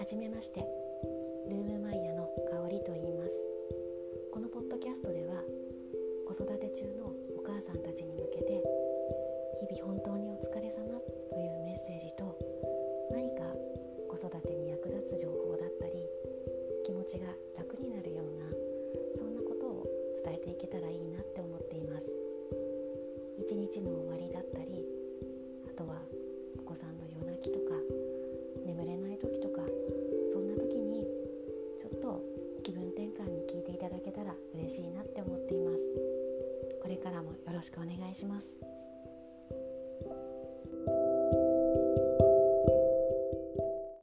はじめましてルームマイヤの香りと言います。このポッドキャストでは子育て中のお母さんたちに向けて日々本当にお疲れ様というメッセージと何か子育てに役立つ情報だったり気持ちが楽になるようなそんなことを伝えていけたらいいなって思っています。一日の終わりろしくお願いします。